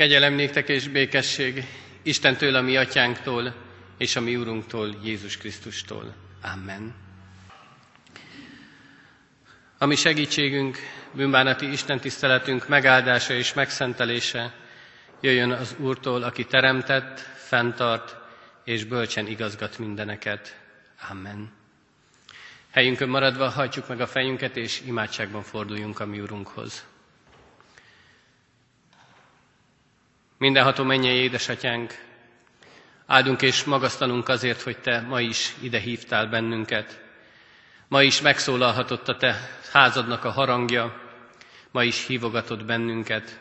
Kegyelem néktek és békesség Istentől, a mi atyánktól, és a mi úrunktól, Jézus Krisztustól. Amen. A mi segítségünk, bűnbánati Isten tiszteletünk megáldása és megszentelése jöjjön az Úrtól, aki teremtett, fenntart és bölcsen igazgat mindeneket. Amen. Helyünkön maradva hajtsuk meg a fejünket, és imádságban forduljunk a mi Úrunkhoz. Mindenható mennyei édesatyánk, áldunk és magasztalunk azért, hogy Te ma is ide hívtál bennünket. Ma is megszólalhatott a Te házadnak a harangja, ma is hívogatott bennünket.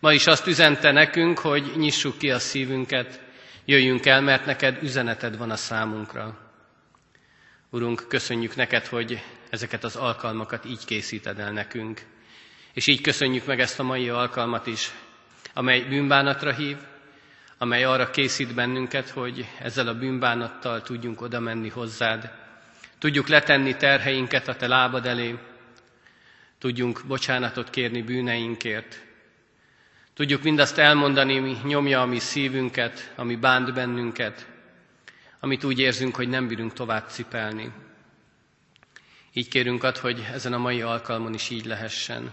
Ma is azt üzente nekünk, hogy nyissuk ki a szívünket, jöjjünk el, mert neked üzeneted van a számunkra. Urunk, köszönjük neked, hogy ezeket az alkalmakat így készíted el nekünk. És így köszönjük meg ezt a mai alkalmat is, amely bűnbánatra hív, amely arra készít bennünket, hogy ezzel a bűnbánattal tudjunk oda menni hozzád, tudjuk letenni terheinket a te lábad elé, tudjunk bocsánatot kérni bűneinkért, tudjuk mindazt elmondani, mi nyomja a mi szívünket, ami bánt bennünket, amit úgy érzünk, hogy nem bírunk tovább cipelni. Így kérünk ad, hogy ezen a mai alkalmon is így lehessen.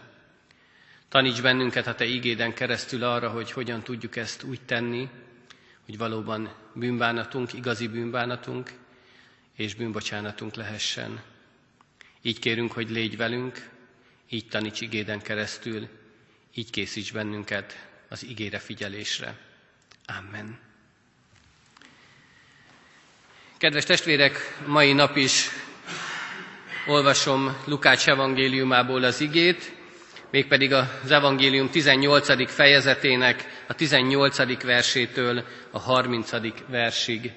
Taníts bennünket a Te igéden keresztül arra, hogy hogyan tudjuk ezt úgy tenni, hogy valóban bűnbánatunk, igazi bűnbánatunk és bűnbocsánatunk lehessen. Így kérünk, hogy légy velünk, így taníts igéden keresztül, így készíts bennünket az igére figyelésre. Amen. Kedves testvérek, mai nap is olvasom Lukács evangéliumából az igét, mégpedig az evangélium 18. fejezetének a 18. versétől a 30. versig.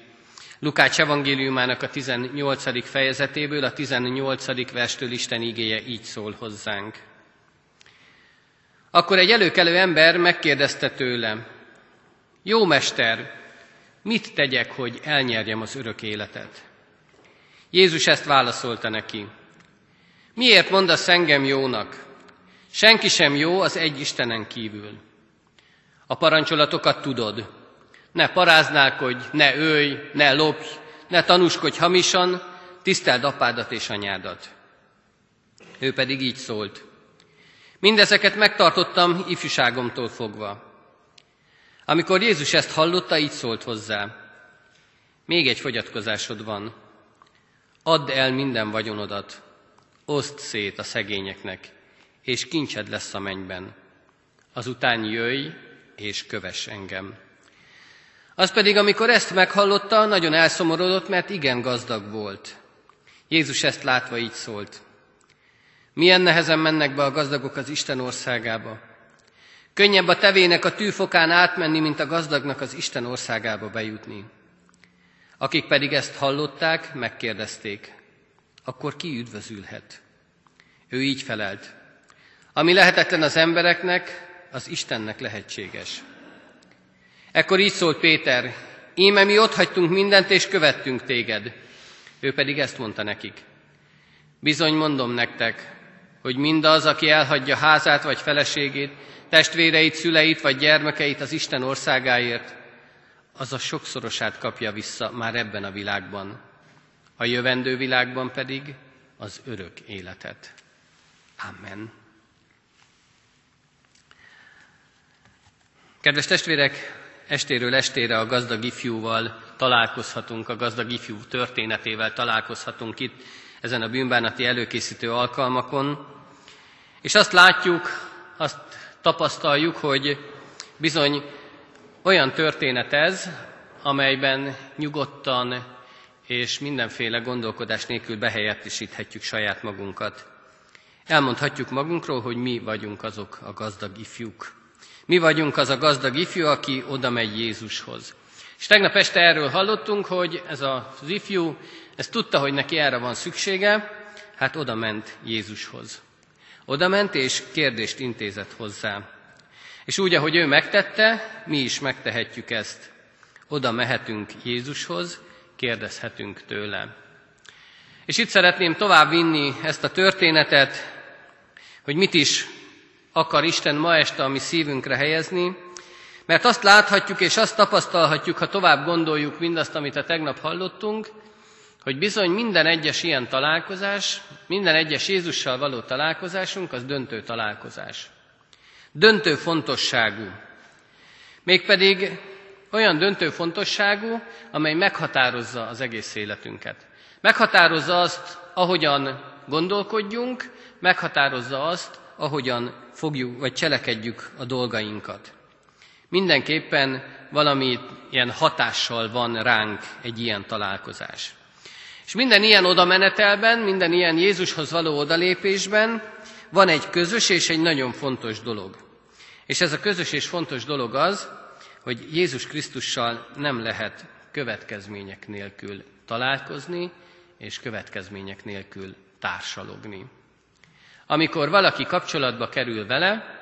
Lukács evangéliumának a 18. fejezetéből, a 18. verstől Isten igéje így szól hozzánk. Akkor egy előkelő ember megkérdezte tőle, jó mester, mit tegyek, hogy elnyerjem az örök életet? Jézus ezt válaszolta neki. Miért mondasz engem jónak? Senki sem jó az egy Istenen kívül. A parancsolatokat tudod. Ne paráználkodj, ne ölj, ne lopj, ne tanúskodj hamisan, tiszteld apádat és anyádat. Ő pedig így szólt. Mindezeket megtartottam ifjúságomtól fogva. Amikor Jézus ezt hallotta, így szólt hozzá. Még egy fogyatkozásod van. Add el minden vagyonodat, oszd szét a szegényeknek, és kincsed lesz a mennyben. Azután jöjj, és kövess engem. Az pedig, amikor ezt meghallotta, nagyon elszomorodott, mert igen gazdag volt. Jézus ezt látva így szólt. Milyen nehezen mennek be a gazdagok az Isten országába. Könnyebb a tevének a tűfokán átmenni, mint a gazdagnak az Isten országába bejutni. Akik pedig ezt hallották, megkérdezték, akkor ki üdvözülhet? Ő így felelt, ami lehetetlen az embereknek, az Istennek lehetséges. Ekkor így szólt Péter, íme mi ott hagytunk mindent, és követtünk téged. Ő pedig ezt mondta nekik. Bizony mondom nektek, hogy mindaz, aki elhagyja házát vagy feleségét, testvéreit, szüleit vagy gyermekeit az Isten országáért, az a sokszorosát kapja vissza már ebben a világban, a jövendő világban pedig az örök életet. Amen. Kedves testvérek, estéről estére a gazdag ifjúval találkozhatunk, a gazdag ifjú történetével találkozhatunk itt ezen a bűnbánati előkészítő alkalmakon, és azt látjuk, azt tapasztaljuk, hogy bizony olyan történet ez, amelyben nyugodtan és mindenféle gondolkodás nélkül behelyettesíthetjük saját magunkat. Elmondhatjuk magunkról, hogy mi vagyunk azok a gazdag ifjúk. Mi vagyunk az a gazdag ifjú, aki oda megy Jézushoz. És tegnap este erről hallottunk, hogy ez az ifjú, ez tudta, hogy neki erre van szüksége, hát oda ment Jézushoz. Oda ment és kérdést intézett hozzá. És úgy, ahogy ő megtette, mi is megtehetjük ezt. Oda mehetünk Jézushoz, kérdezhetünk tőle. És itt szeretném tovább vinni ezt a történetet, hogy mit is akar Isten ma este a mi szívünkre helyezni, Mert azt láthatjuk és azt tapasztalhatjuk, ha tovább gondoljuk mindazt, amit a tegnap hallottunk, hogy bizony minden egyes ilyen találkozás, minden egyes Jézussal való találkozásunk, az döntő találkozás. Döntő fontosságú. Mégpedig olyan döntő fontosságú, amely meghatározza az egész életünket. Meghatározza azt, ahogyan gondolkodjunk, meghatározza azt, ahogyan fogjuk vagy cselekedjük a dolgainkat. Mindenképpen valami ilyen hatással van ránk egy ilyen találkozás. És minden ilyen odamenetelben, minden ilyen Jézushoz való odalépésben van egy közös és egy nagyon fontos dolog. És ez a közös és fontos dolog az, hogy Jézus Krisztussal nem lehet következmények nélkül találkozni, és következmények nélkül társalogni. Amikor valaki kapcsolatba kerül vele,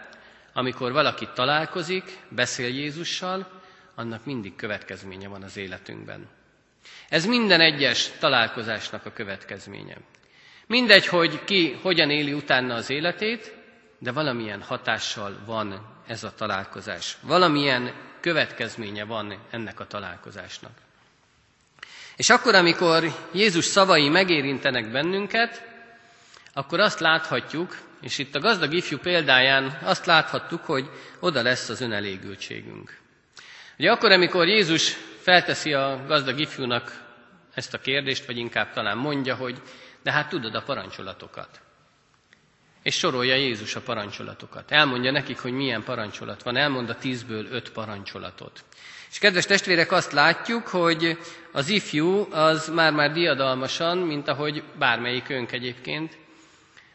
amikor valaki találkozik, beszél Jézussal, annak mindig következménye van az életünkben. Ez minden egyes találkozásnak a következménye. Mindegy, hogy ki hogyan éli utána az életét, de valamilyen hatással van ez a találkozás. Valamilyen következménye van ennek a találkozásnak. És akkor, amikor Jézus szavai megérintenek bennünket, akkor azt láthatjuk, és itt a gazdag ifjú példáján azt láthattuk, hogy oda lesz az önelégültségünk. Ugye akkor, amikor Jézus felteszi a gazdag ifjúnak ezt a kérdést, vagy inkább talán mondja, hogy de hát tudod a parancsolatokat. És sorolja Jézus a parancsolatokat. Elmondja nekik, hogy milyen parancsolat van. Elmond a tízből öt parancsolatot. És kedves testvérek, azt látjuk, hogy az ifjú az már-már diadalmasan, mint ahogy bármelyik önk egyébként,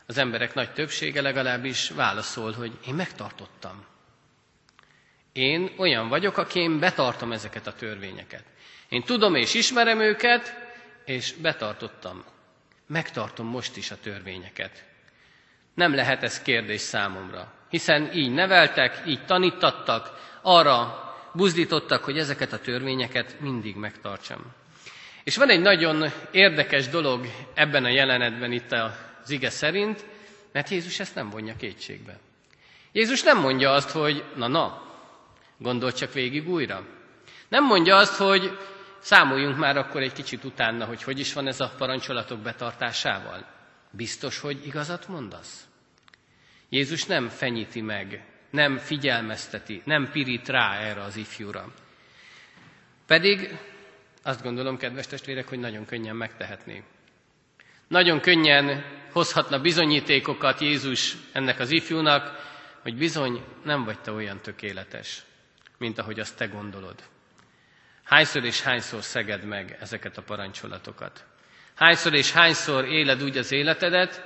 az emberek nagy többsége legalábbis válaszol, hogy én megtartottam. Én olyan vagyok, aki én betartom ezeket a törvényeket. Én tudom és ismerem őket, és betartottam. Megtartom most is a törvényeket. Nem lehet ez kérdés számomra, hiszen így neveltek, így tanítattak, arra buzdítottak, hogy ezeket a törvényeket mindig megtartsam. És van egy nagyon érdekes dolog ebben a jelenetben itt az ige szerint, mert Jézus ezt nem vonja kétségbe. Jézus nem mondja azt, hogy na-na, gondol csak végig újra. Nem mondja azt, hogy számoljunk már akkor egy kicsit utána, hogy hogy is van ez a parancsolatok betartásával. Biztos, hogy igazat mondasz? Jézus nem fenyíti meg, nem figyelmezteti, nem pirít rá erre az ifjúra. Pedig azt gondolom, kedves testvérek, hogy nagyon könnyen megtehetné. Nagyon könnyen hozhatna bizonyítékokat Jézus ennek az ifjúnak, hogy bizony nem vagy te olyan tökéletes, mint ahogy azt te gondolod. Hányszor és hányszor szeged meg ezeket a parancsolatokat? Hányszor és hányszor éled úgy az életedet,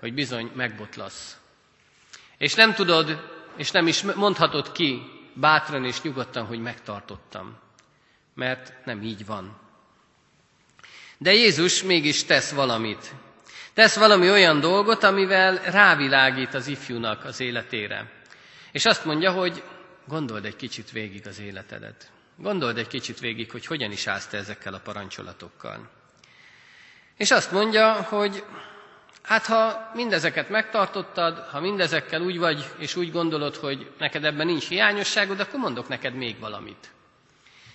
hogy bizony megbotlasz. És nem tudod, és nem is mondhatod ki bátran és nyugodtan, hogy megtartottam. Mert nem így van. De Jézus mégis tesz valamit. Tesz valami olyan dolgot, amivel rávilágít az ifjúnak az életére. És azt mondja, hogy gondold egy kicsit végig az életedet. Gondold egy kicsit végig, hogy hogyan is állsz te ezekkel a parancsolatokkal. És azt mondja, hogy hát ha mindezeket megtartottad, ha mindezekkel úgy vagy, és úgy gondolod, hogy neked ebben nincs hiányosságod, akkor mondok neked még valamit.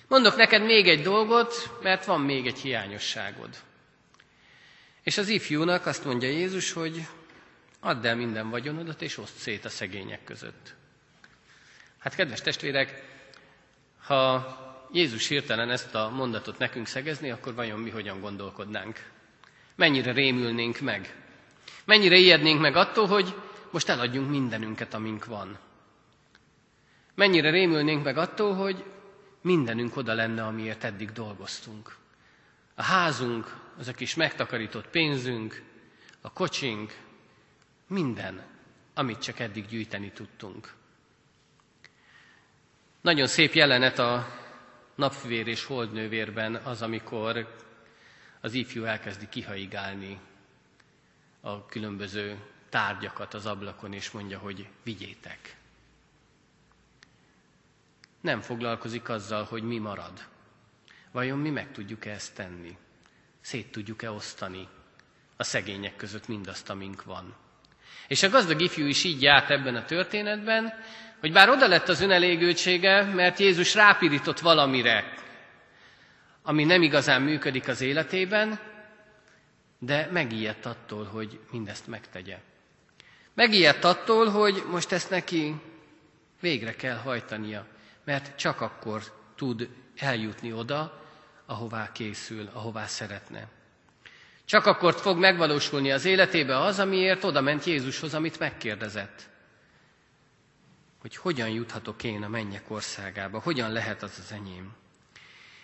Mondok neked még egy dolgot, mert van még egy hiányosságod. És az ifjúnak azt mondja Jézus, hogy add el minden vagyonodat, és oszd szét a szegények között. Hát kedves testvérek, ha Jézus hirtelen ezt a mondatot nekünk szegezni, akkor vajon mi hogyan gondolkodnánk? Mennyire rémülnénk meg? Mennyire ijednénk meg attól, hogy most eladjunk mindenünket, amink van? Mennyire rémülnénk meg attól, hogy mindenünk oda lenne, amiért eddig dolgoztunk. A házunk, az a kis megtakarított pénzünk, a kocsink, minden, amit csak eddig gyűjteni tudtunk. Nagyon szép jelenet a napfivér és holdnővérben az, amikor az ifjú elkezdi kihaigálni a különböző tárgyakat az ablakon, és mondja, hogy vigyétek. Nem foglalkozik azzal, hogy mi marad. Vajon mi meg tudjuk-e ezt tenni? Szét tudjuk-e osztani a szegények között mindazt, amink van? És a gazdag ifjú is így járt ebben a történetben, hogy bár oda lett az önelégültsége, mert Jézus rápirított valamire, ami nem igazán működik az életében, de megijedt attól, hogy mindezt megtegye. Megijedt attól, hogy most ezt neki végre kell hajtania, mert csak akkor tud eljutni oda, ahová készül, ahová szeretne. Csak akkor fog megvalósulni az életébe az, amiért oda ment Jézushoz, amit megkérdezett. Hogy hogyan juthatok én a mennyek országába, hogyan lehet az az enyém.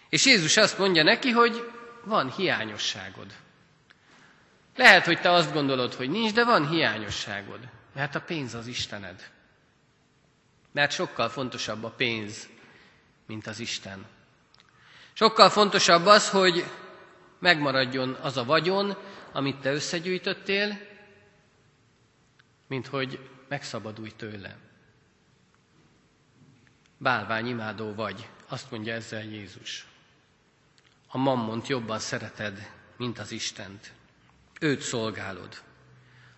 És Jézus azt mondja neki, hogy van hiányosságod. Lehet, hogy te azt gondolod, hogy nincs, de van hiányosságod, mert a pénz az Istened. Mert sokkal fontosabb a pénz, mint az Isten. Sokkal fontosabb az, hogy megmaradjon az a vagyon, amit te összegyűjtöttél, mint hogy megszabadulj tőle. Bálványimádó vagy, azt mondja ezzel Jézus. A mammont jobban szereted, mint az Istent. Őt szolgálod.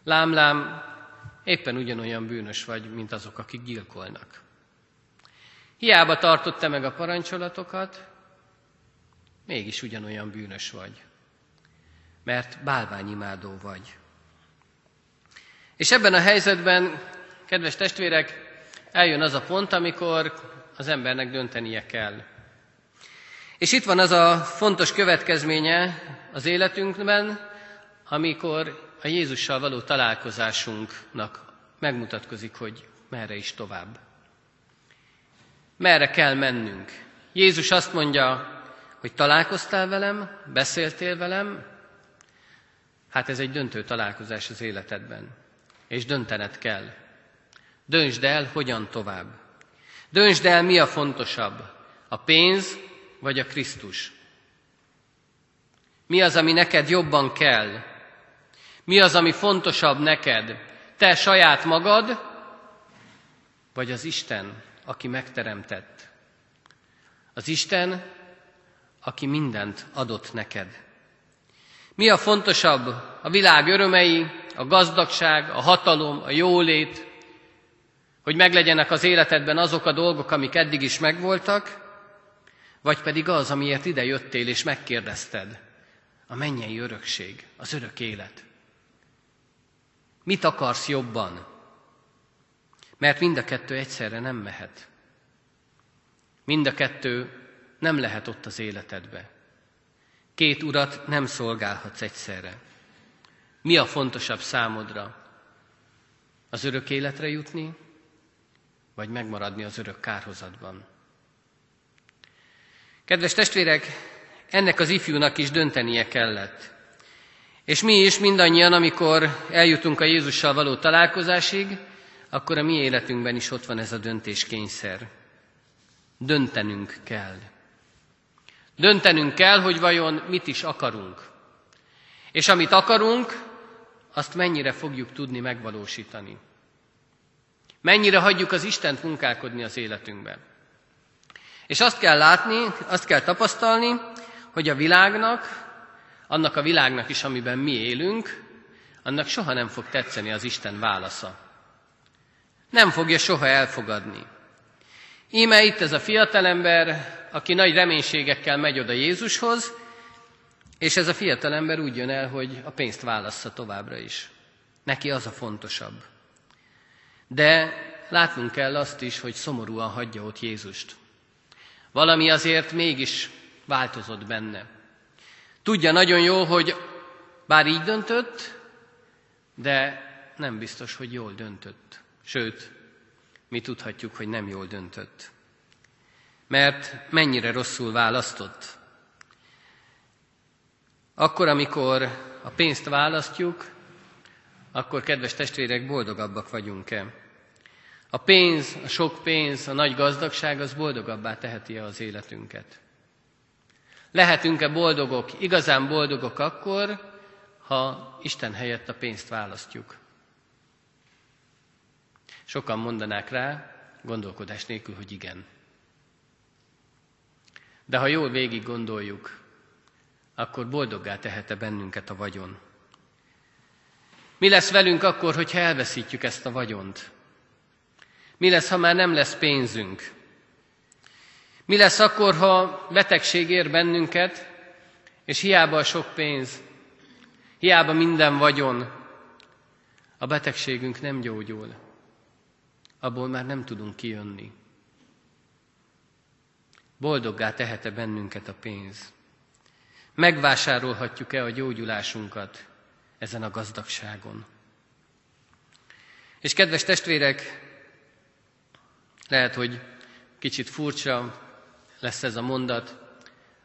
Lám, lám, éppen ugyanolyan bűnös vagy, mint azok, akik gyilkolnak. Hiába tartott te meg a parancsolatokat, mégis ugyanolyan bűnös vagy, mert bálványimádó vagy. És ebben a helyzetben, kedves testvérek, eljön az a pont, amikor az embernek döntenie kell. És itt van az a fontos következménye az életünkben, amikor a Jézussal való találkozásunknak megmutatkozik, hogy merre is tovább. Merre kell mennünk. Jézus azt mondja, hogy találkoztál velem, beszéltél velem, hát ez egy döntő találkozás az életedben. És döntened kell. Döntsd el, hogyan tovább. Döntsd el, mi a fontosabb, a pénz vagy a Krisztus. Mi az, ami neked jobban kell? Mi az, ami fontosabb neked? Te saját magad, vagy az Isten, aki megteremtett? Az Isten, aki mindent adott neked. Mi a fontosabb? A világ örömei, a gazdagság, a hatalom, a jólét, hogy meglegyenek az életedben azok a dolgok, amik eddig is megvoltak, vagy pedig az, amiért ide jöttél és megkérdezted, a mennyei örökség, az örök élet. Mit akarsz jobban? Mert mind a kettő egyszerre nem mehet. Mind a kettő nem lehet ott az életedbe. Két urat nem szolgálhatsz egyszerre. Mi a fontosabb számodra? Az örök életre jutni, vagy megmaradni az örök kárhozatban? Kedves testvérek, ennek az ifjúnak is döntenie kellett. És mi is mindannyian, amikor eljutunk a Jézussal való találkozásig, akkor a mi életünkben is ott van ez a döntéskényszer. Döntenünk kell. Döntenünk kell, hogy vajon mit is akarunk. És amit akarunk, azt mennyire fogjuk tudni megvalósítani. Mennyire hagyjuk az Istent munkálkodni az életünkben. És azt kell látni, azt kell tapasztalni, hogy a világnak, annak a világnak is, amiben mi élünk, annak soha nem fog tetszeni az Isten válasza. Nem fogja soha elfogadni. Íme itt ez a fiatalember, aki nagy reménységekkel megy oda Jézushoz, és ez a fiatalember úgy jön el, hogy a pénzt válassza továbbra is. Neki az a fontosabb. De látnunk kell azt is, hogy szomorúan hagyja ott Jézust. Valami azért mégis változott benne. Tudja nagyon jól, hogy bár így döntött, de nem biztos, hogy jól döntött. Sőt, mi tudhatjuk, hogy nem jól döntött. Mert mennyire rosszul választott. Akkor, amikor a pénzt választjuk, akkor, kedves testvérek, boldogabbak vagyunk-e? A pénz, a sok pénz, a nagy gazdagság az boldogabbá teheti az életünket. Lehetünk-e boldogok, igazán boldogok akkor, ha Isten helyett a pénzt választjuk? Sokan mondanák rá, gondolkodás nélkül, hogy igen. De ha jól végig gondoljuk, akkor boldoggá tehete bennünket a vagyon. Mi lesz velünk akkor, hogyha elveszítjük ezt a vagyont? Mi lesz, ha már nem lesz pénzünk? Mi lesz akkor, ha betegség ér bennünket, és hiába a sok pénz, hiába minden vagyon, a betegségünk nem gyógyul. Abból már nem tudunk kijönni. Boldoggá tehete bennünket a pénz. Megvásárolhatjuk-e a gyógyulásunkat ezen a gazdagságon? És kedves testvérek, lehet, hogy kicsit furcsa lesz ez a mondat,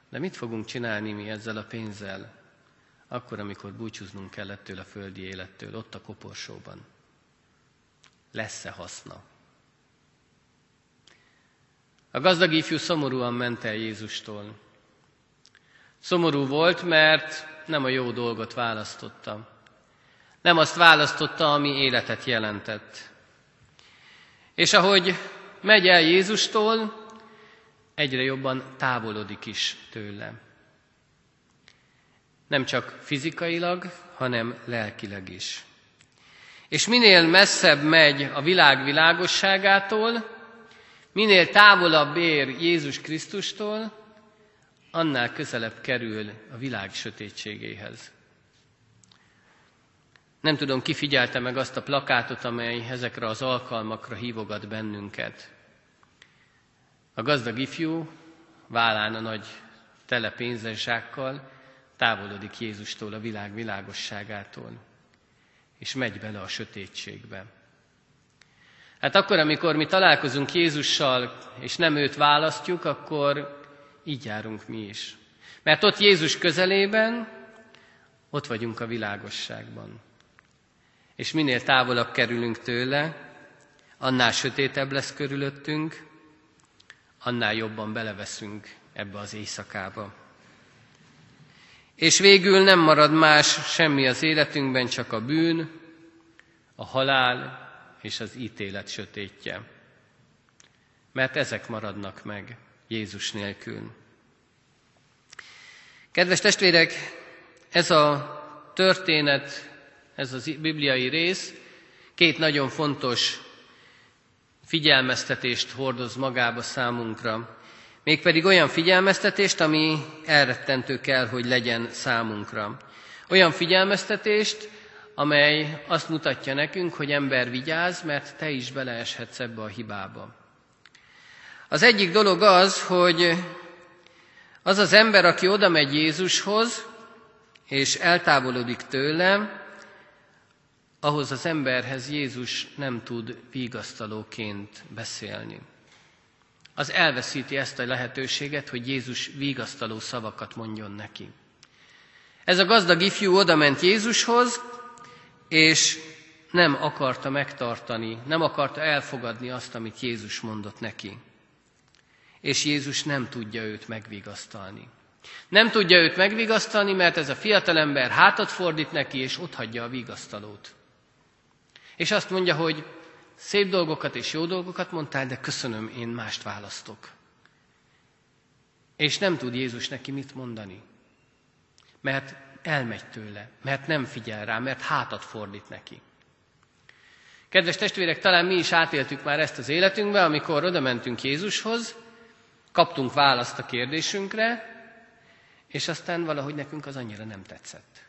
de mit fogunk csinálni mi ezzel a pénzzel, akkor, amikor búcsúznunk kell ettől a földi élettől, ott a koporsóban? Lesz-e haszna? A gazdag ifjú szomorúan ment el Jézustól. Szomorú volt, mert nem a jó dolgot választotta. Nem azt választotta, ami életet jelentett. És ahogy megy el Jézustól, egyre jobban távolodik is tőle. Nem csak fizikailag, hanem lelkileg is. És minél messzebb megy a világ világosságától, minél távolabb ér Jézus Krisztustól, annál közelebb kerül a világ sötétségéhez. Nem tudom, ki figyelte meg azt a plakátot, amely ezekre az alkalmakra hívogat bennünket. A gazdag ifjú vállán a nagy tele pénzes zsákkal távolodik Jézustól, a világ világosságától, és megy bele a sötétségbe. Hát akkor, amikor mi találkozunk Jézussal, és nem őt választjuk, akkor így járunk mi is. Mert ott Jézus közelében, ott vagyunk a világosságban. És minél távolabb kerülünk tőle, annál sötétebb lesz körülöttünk, annál jobban beleveszünk ebbe az éjszakába. És végül nem marad más semmi az életünkben, csak a bűn, a halál és az ítélet sötétje. Mert ezek maradnak meg Jézus nélkül. Kedves testvérek, ez a történet, ez a bibliai rész két nagyon fontos figyelmeztetést hordoz magába számunkra. Mégpedig olyan figyelmeztetést, ami elrettentő kell, hogy legyen számunkra. Olyan figyelmeztetést, amely azt mutatja nekünk, hogy ember vigyáz, mert te is beleeshetsz ebbe a hibába. Az egyik dolog az, hogy az az ember, aki oda megy Jézushoz, és eltávolodik tőle, ahhoz az emberhez Jézus nem tud vigasztalóként beszélni. Az elveszíti ezt a lehetőséget, hogy Jézus vigasztaló szavakat mondjon neki. Ez a gazdag ifjú oda ment Jézushoz, és nem akarta megtartani, nem akarta elfogadni azt, amit Jézus mondott neki. És Jézus nem tudja őt megvigasztalni. Nem tudja őt megvigasztalni, mert ez a fiatalember hátat fordít neki, és ott hagyja a vigasztalót. És azt mondja, hogy szép dolgokat és jó dolgokat mondtál, de köszönöm, én mást választok. És nem tud Jézus neki mit mondani. Mert elmegy tőle, mert nem figyel rá, mert hátat fordít neki. Kedves testvérek, talán mi is átéltük már ezt az életünkbe, amikor oda mentünk Jézushoz, kaptunk választ a kérdésünkre, és aztán valahogy nekünk az annyira nem tetszett.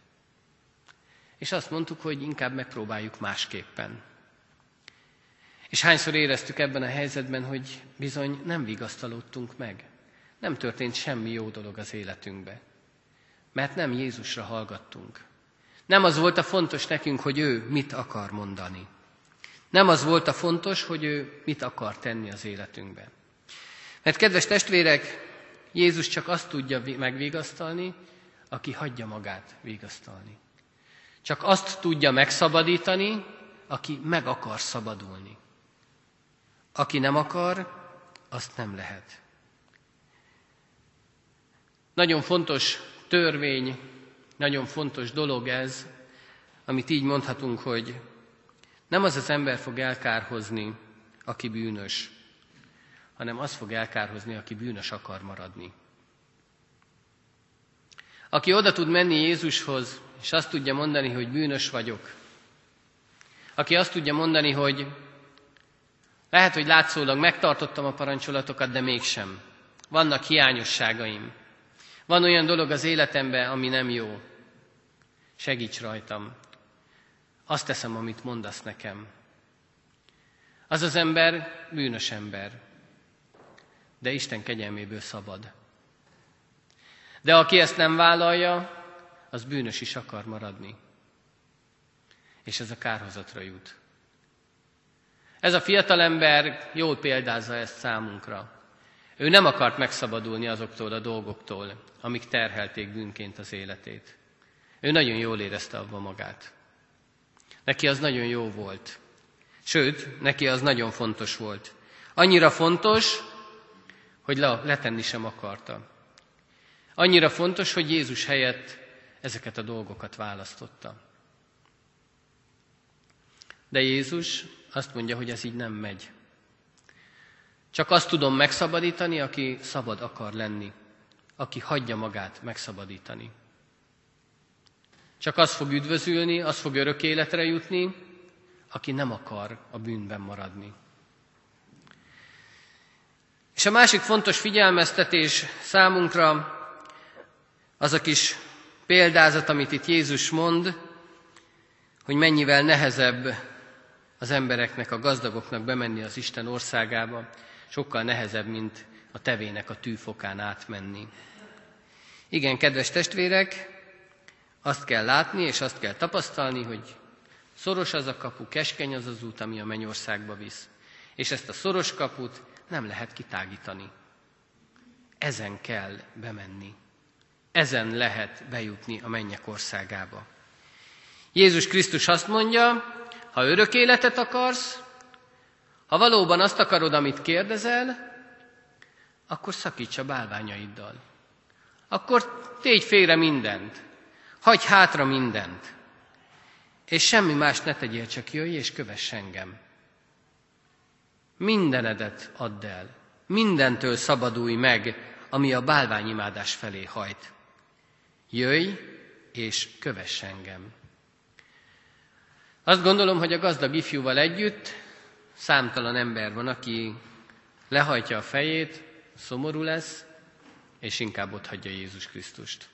És azt mondtuk, hogy inkább megpróbáljuk másképpen. És hányszor éreztük ebben a helyzetben, hogy bizony nem vigasztalódtunk meg. Nem történt semmi jó dolog az életünkbe mert nem Jézusra hallgattunk. Nem az volt a fontos nekünk, hogy ő mit akar mondani. Nem az volt a fontos, hogy ő mit akar tenni az életünkben. Mert kedves testvérek, Jézus csak azt tudja megvigasztalni, aki hagyja magát vigasztalni. Csak azt tudja megszabadítani, aki meg akar szabadulni. Aki nem akar, azt nem lehet. Nagyon fontos törvény, nagyon fontos dolog ez, amit így mondhatunk, hogy nem az az ember fog elkárhozni, aki bűnös, hanem az fog elkárhozni, aki bűnös akar maradni. Aki oda tud menni Jézushoz, és azt tudja mondani, hogy bűnös vagyok, aki azt tudja mondani, hogy lehet, hogy látszólag megtartottam a parancsolatokat, de mégsem. Vannak hiányosságaim. Van olyan dolog az életemben, ami nem jó. Segíts rajtam. Azt teszem, amit mondasz nekem. Az az ember bűnös ember, de Isten kegyelméből szabad. De aki ezt nem vállalja, az bűnös is akar maradni. És ez a kárhozatra jut. Ez a fiatalember jól példázza ezt számunkra. Ő nem akart megszabadulni azoktól a dolgoktól, amik terhelték bűnként az életét. Ő nagyon jól érezte abban magát. Neki az nagyon jó volt. Sőt, neki az nagyon fontos volt. Annyira fontos, hogy le, letenni sem akarta. Annyira fontos, hogy Jézus helyett ezeket a dolgokat választotta. De Jézus azt mondja, hogy ez így nem megy. Csak azt tudom megszabadítani, aki szabad akar lenni, aki hagyja magát megszabadítani. Csak az fog üdvözülni, az fog örök életre jutni, aki nem akar a bűnben maradni. És a másik fontos figyelmeztetés számunkra az a kis példázat, amit itt Jézus mond, hogy mennyivel nehezebb az embereknek, a gazdagoknak bemenni az Isten országába, sokkal nehezebb, mint a tevének a tűfokán átmenni. Igen, kedves testvérek, azt kell látni és azt kell tapasztalni, hogy szoros az a kapu, keskeny az az út, ami a mennyországba visz. És ezt a szoros kaput nem lehet kitágítani. Ezen kell bemenni. Ezen lehet bejutni a mennyek országába. Jézus Krisztus azt mondja, ha örök életet akarsz, ha valóban azt akarod, amit kérdezel, akkor szakíts a bálványaiddal. Akkor tégy félre mindent. Hagy hátra mindent. És semmi más ne tegyél, csak jöjj és kövess engem. Mindenedet add el. Mindentől szabadulj meg, ami a bálványimádás felé hajt. Jöjj és kövess engem. Azt gondolom, hogy a gazdag ifjúval együtt számtalan ember van, aki lehajtja a fejét, szomorú lesz, és inkább ott hagyja Jézus Krisztust.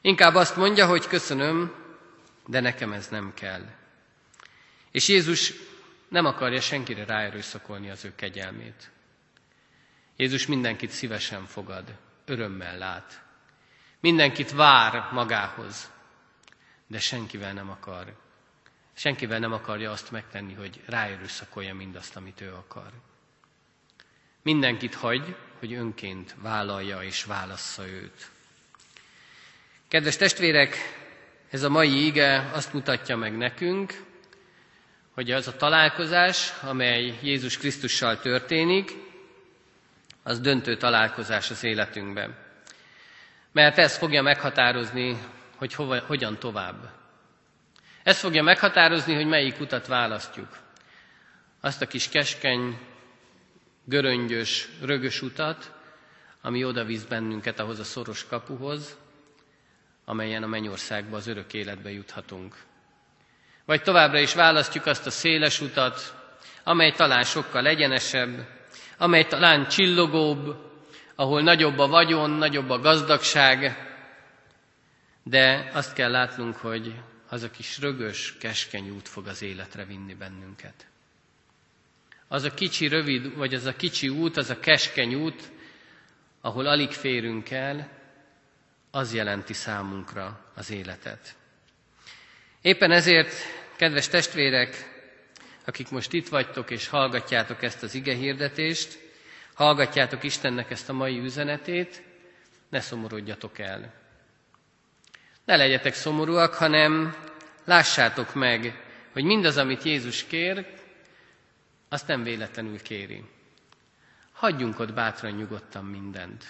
Inkább azt mondja, hogy köszönöm, de nekem ez nem kell. És Jézus nem akarja senkire ráerőszakolni az ő kegyelmét. Jézus mindenkit szívesen fogad, örömmel lát. Mindenkit vár magához, de senkivel nem akar. Senkivel nem akarja azt megtenni, hogy ráerőszakolja mindazt, amit ő akar. Mindenkit hagy, hogy önként vállalja és válassza őt. Kedves testvérek, ez a mai ige azt mutatja meg nekünk, hogy az a találkozás, amely Jézus Krisztussal történik, az döntő találkozás az életünkben. Mert ez fogja meghatározni, hogy hova, hogyan tovább. Ez fogja meghatározni, hogy melyik utat választjuk. Azt a kis keskeny, göröngyös, rögös utat, ami oda visz bennünket ahhoz a szoros kapuhoz, amelyen a mennyországba, az örök életbe juthatunk. Vagy továbbra is választjuk azt a széles utat, amely talán sokkal egyenesebb, amely talán csillogóbb, ahol nagyobb a vagyon, nagyobb a gazdagság, de azt kell látnunk, hogy az a kis rögös, keskeny út fog az életre vinni bennünket. Az a kicsi, rövid, vagy az a kicsi út, az a keskeny út, ahol alig férünk el, az jelenti számunkra az életet. Éppen ezért, kedves testvérek, akik most itt vagytok és hallgatjátok ezt az ige hirdetést, hallgatjátok Istennek ezt a mai üzenetét, ne szomorodjatok el. Ne legyetek szomorúak, hanem lássátok meg, hogy mindaz, amit Jézus kér, azt nem véletlenül kéri. Hagyjunk ott bátran, nyugodtan mindent.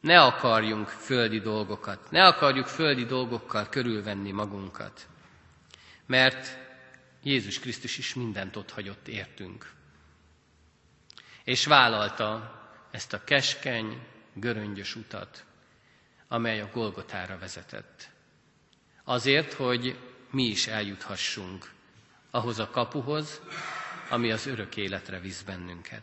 Ne akarjunk földi dolgokat, ne akarjuk földi dolgokkal körülvenni magunkat, mert Jézus Krisztus is mindent ott hagyott értünk. És vállalta ezt a keskeny, göröngyös utat, amely a Golgotára vezetett. Azért, hogy mi is eljuthassunk ahhoz a kapuhoz, ami az örök életre visz bennünket.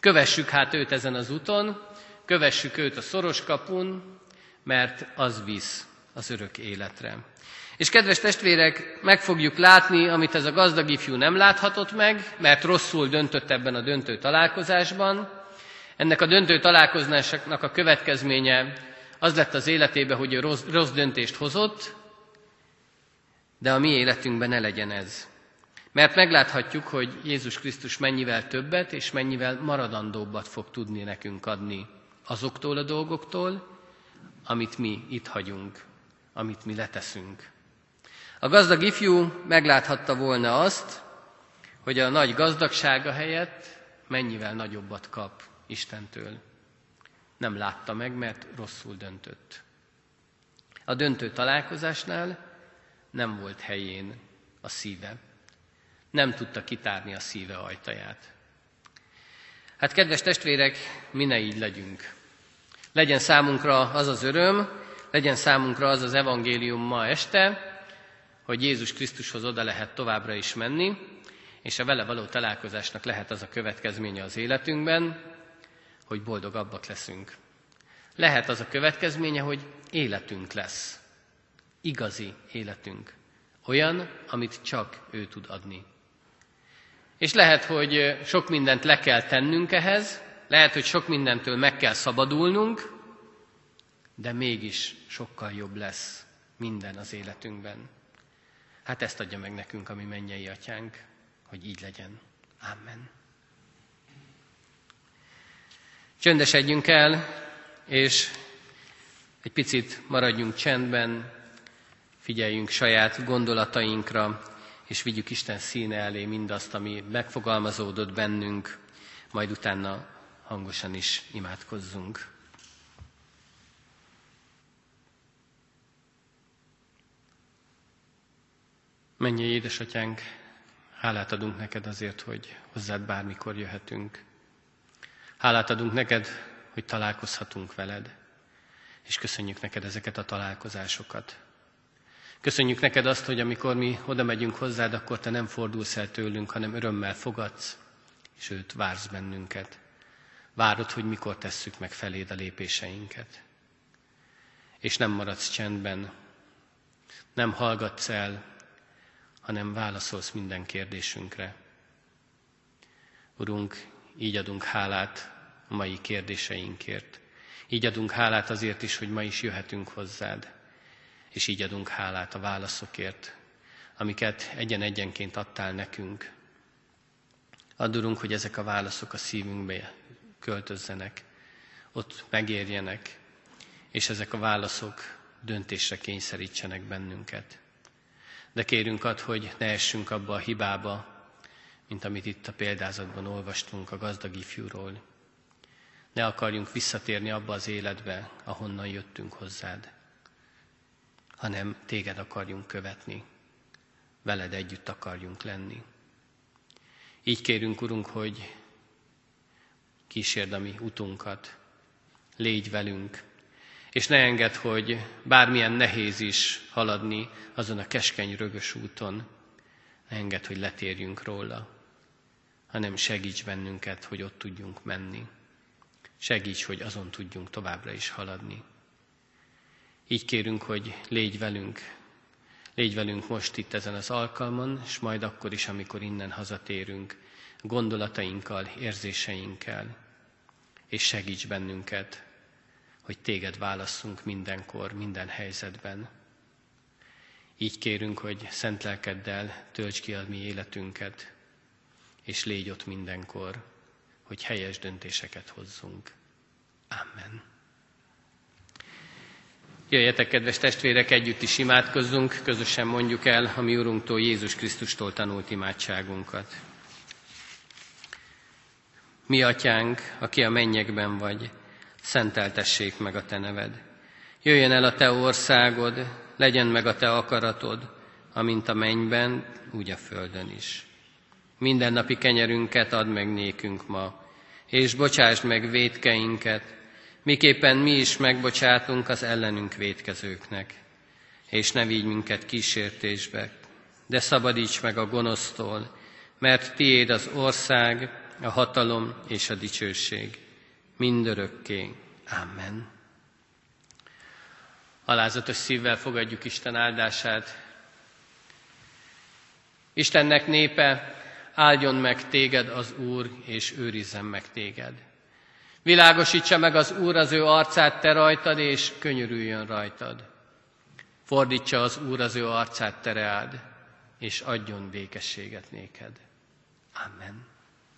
Kövessük hát őt ezen az úton, kövessük őt a szoros kapun, mert az visz az örök életre. És kedves testvérek, meg fogjuk látni, amit ez a gazdag ifjú nem láthatott meg, mert rosszul döntött ebben a döntő találkozásban. Ennek a döntő találkozásnak a következménye az lett az életébe, hogy ő rossz, rossz döntést hozott, de a mi életünkben ne legyen ez. Mert megláthatjuk, hogy Jézus Krisztus mennyivel többet és mennyivel maradandóbbat fog tudni nekünk adni azoktól a dolgoktól, amit mi itt hagyunk, amit mi leteszünk. A gazdag ifjú megláthatta volna azt, hogy a nagy gazdagsága helyett mennyivel nagyobbat kap Istentől. Nem látta meg, mert rosszul döntött. A döntő találkozásnál nem volt helyén a szíve. Nem tudta kitárni a szíve ajtaját. Hát kedves testvérek, mi ne így legyünk. Legyen számunkra az az öröm, legyen számunkra az az evangélium ma este, hogy Jézus Krisztushoz oda lehet továbbra is menni, és a vele való találkozásnak lehet az a következménye az életünkben, hogy boldogabbak leszünk. Lehet az a következménye, hogy életünk lesz. Igazi életünk. Olyan, amit csak ő tud adni. És lehet, hogy sok mindent le kell tennünk ehhez, lehet, hogy sok mindentől meg kell szabadulnunk, de mégis sokkal jobb lesz minden az életünkben. Hát ezt adja meg nekünk a mi mennyei atyánk, hogy így legyen. Amen. Csöndesedjünk el, és egy picit maradjunk csendben, figyeljünk saját gondolatainkra, és vigyük Isten színe elé mindazt, ami megfogalmazódott bennünk, majd utána hangosan is imádkozzunk. Mennyi édesatyánk, hálát adunk neked azért, hogy hozzád bármikor jöhetünk. Hálát adunk neked, hogy találkozhatunk veled, és köszönjük neked ezeket a találkozásokat. Köszönjük neked azt, hogy amikor mi oda megyünk hozzád, akkor te nem fordulsz el tőlünk, hanem örömmel fogadsz, és őt vársz bennünket. Várod, hogy mikor tesszük meg feléd a lépéseinket. És nem maradsz csendben, nem hallgatsz el, hanem válaszolsz minden kérdésünkre. Urunk, így adunk hálát a mai kérdéseinkért. Így adunk hálát azért is, hogy ma is jöhetünk hozzád, és így adunk hálát a válaszokért, amiket egyen-egyenként adtál nekünk. Add, hogy ezek a válaszok a szívünkbe költözzenek, ott megérjenek, és ezek a válaszok döntésre kényszerítsenek bennünket. De kérünk ad, hogy ne essünk abba a hibába, mint amit itt a példázatban olvastunk a gazdag ifjúról. Ne akarjunk visszatérni abba az életbe, ahonnan jöttünk hozzád, hanem téged akarjunk követni, veled együtt akarjunk lenni. Így kérünk, Urunk, hogy kísérd a mi utunkat, légy velünk, és ne engedd, hogy bármilyen nehéz is haladni azon a keskeny, rögös úton, ne engedd, hogy letérjünk róla, hanem segíts bennünket, hogy ott tudjunk menni. Segíts, hogy azon tudjunk továbbra is haladni. Így kérünk, hogy légy velünk, légy velünk most itt ezen az alkalmon, és majd akkor is, amikor innen hazatérünk, gondolatainkkal, érzéseinkkel, és segíts bennünket, hogy téged válasszunk mindenkor, minden helyzetben. Így kérünk, hogy szent lelkeddel tölts ki a mi életünket, és légy ott mindenkor, hogy helyes döntéseket hozzunk. Amen. Jöjjetek, kedves testvérek, együtt is imádkozzunk, közösen mondjuk el a mi Urunktól, Jézus Krisztustól tanult imádságunkat. Mi atyánk, aki a mennyekben vagy, szenteltessék meg a te neved. Jöjjön el a te országod, legyen meg a te akaratod, amint a mennyben, úgy a földön is. Minden napi kenyerünket add meg nékünk ma, és bocsásd meg védkeinket, miképpen mi is megbocsátunk az ellenünk védkezőknek. És ne vigy minket kísértésbe, de szabadíts meg a gonosztól, mert tiéd az ország, a hatalom és a dicsőség, mindörökké. Amen. Alázatos szívvel fogadjuk Isten áldását. Istennek népe, áldjon meg téged az Úr, és őrizzen meg téged. Világosítsa meg az Úr az ő arcát te rajtad, és könyörüljön rajtad. Fordítsa az Úr az ő arcát te és adjon békességet néked. Amen.